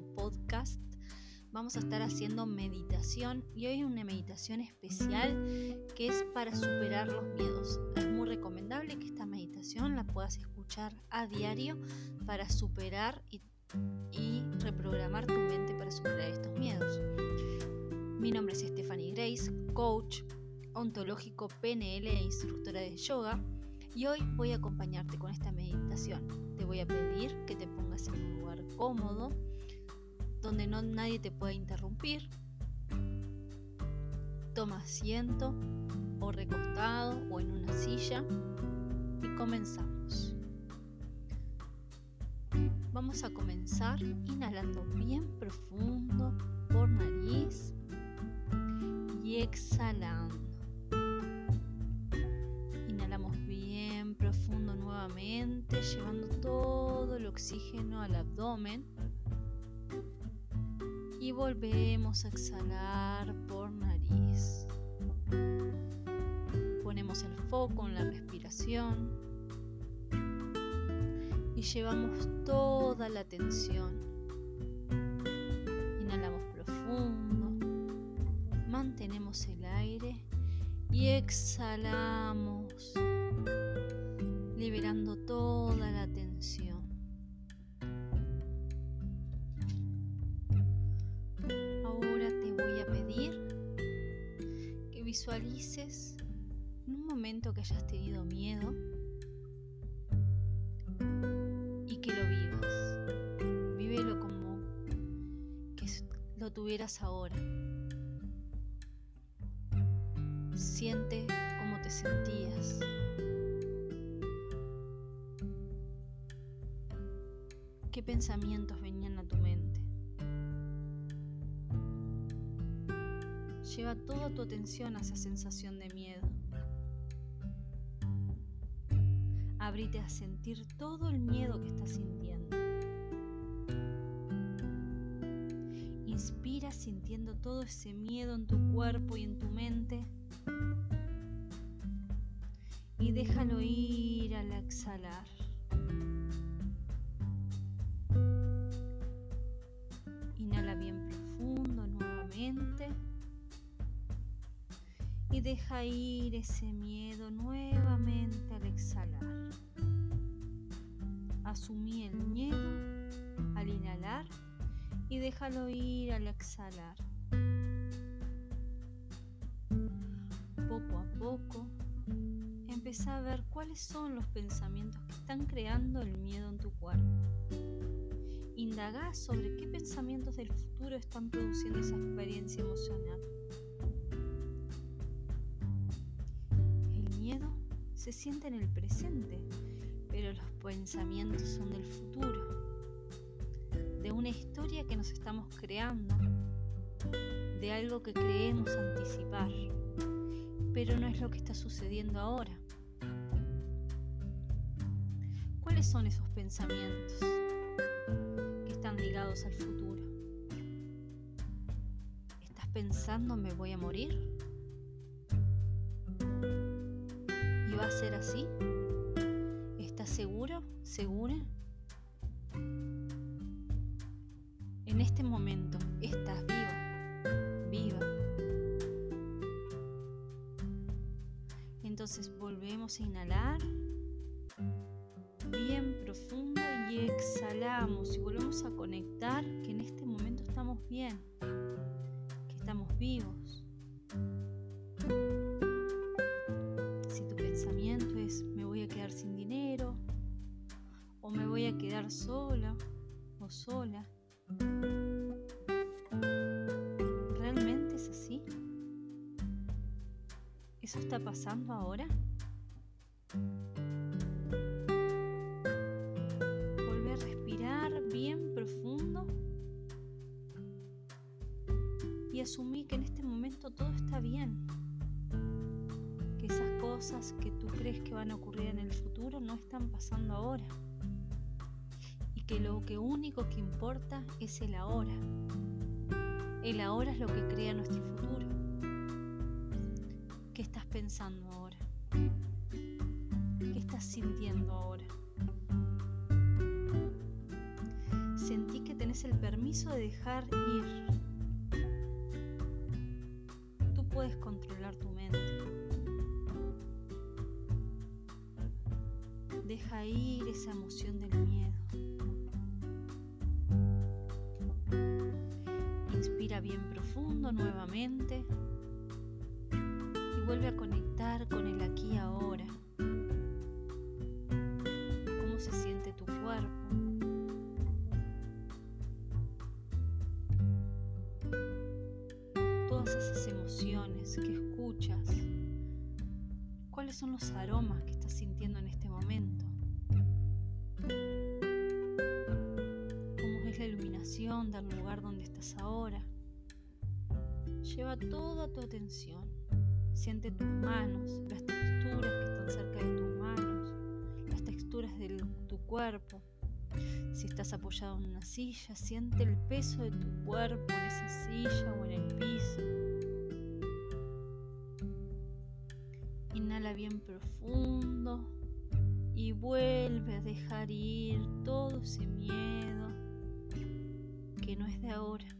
Podcast. Vamos a estar haciendo meditación y hoy una meditación especial que es para superar los miedos. Es muy recomendable que esta meditación la puedas escuchar a diario para superar y, y reprogramar tu mente para superar estos miedos. Mi nombre es Stephanie Grace, coach ontológico PNL e instructora de yoga y hoy voy a acompañarte con esta meditación. Te voy a pedir que te pongas en un lugar cómodo, donde no nadie te pueda interrumpir. Toma asiento o recostado o en una silla y comenzamos. Vamos a comenzar inhalando bien profundo por nariz y exhalando. llevando todo el oxígeno al abdomen. Y volvemos a exhalar por nariz. Ponemos el foco en la respiración y llevamos toda la atención. Inhalamos profundo, mantenemos el aire y exhalamos liberando toda visualices en un momento que hayas tenido miedo y que lo vivas. Vívelo como que lo tuvieras ahora. Siente cómo te sentías. ¿Qué pensamientos venían Lleva toda tu atención a esa sensación de miedo. Abrite a sentir todo el miedo que estás sintiendo. Inspira sintiendo todo ese miedo en tu cuerpo y en tu mente. Y déjalo ir al exhalar. Y deja ir ese miedo nuevamente al exhalar. Asumí el miedo al inhalar y déjalo ir al exhalar. Poco a poco empieza a ver cuáles son los pensamientos que están creando el miedo en tu cuerpo. Indaga sobre qué pensamientos del futuro están produciendo esa experiencia emocional. Se siente en el presente, pero los pensamientos son del futuro, de una historia que nos estamos creando, de algo que creemos anticipar, pero no es lo que está sucediendo ahora. ¿Cuáles son esos pensamientos que están ligados al futuro? ¿Estás pensando me voy a morir? Va a ser así? ¿Estás seguro? ¿Segura? En este momento estás viva, viva. Entonces volvemos a inhalar bien profundo y exhalamos y volvemos a conectar que en este momento estamos bien, que estamos vivos. Sola o sola. ¿Realmente es así? ¿Eso está pasando ahora? Volver a respirar bien profundo y asumir que en este momento todo está bien. Que esas cosas que tú crees que van a ocurrir en el futuro no están pasando ahora que lo que único que importa es el ahora. El ahora es lo que crea nuestro futuro. ¿Qué estás pensando ahora? ¿Qué estás sintiendo ahora? Sentí que tenés el permiso de dejar ir. Tú puedes controlar tu mente. Deja ir esa emoción del miedo. Profundo nuevamente y vuelve a conectar con el aquí y ahora. ¿Cómo se siente tu cuerpo? Todas esas emociones que escuchas. ¿Cuáles son los aromas que estás sintiendo en este momento? ¿Cómo es la iluminación del lugar donde estás ahora? Lleva toda tu atención. Siente tus manos, las texturas que están cerca de tus manos, las texturas de tu cuerpo. Si estás apoyado en una silla, siente el peso de tu cuerpo en esa silla o en el piso. Inhala bien profundo y vuelve a dejar ir todo ese miedo que no es de ahora.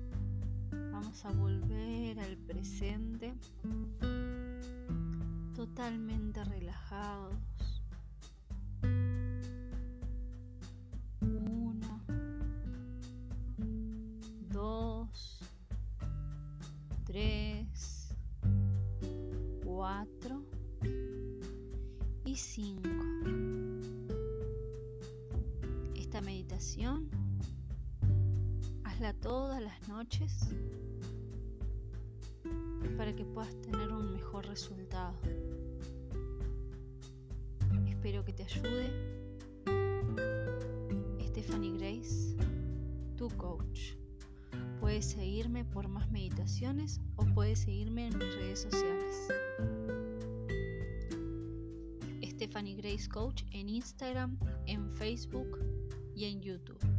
vamos a volver al presente totalmente relajados. 1, 2, 3, 4 y 5. meditación, hazla todas las noches para que puedas tener un mejor resultado. Espero que te ayude. Stephanie Grace, tu coach. Puedes seguirme por más meditaciones o puedes seguirme en mis redes sociales. Stephanie Grace Coach en Instagram, en Facebook y en YouTube.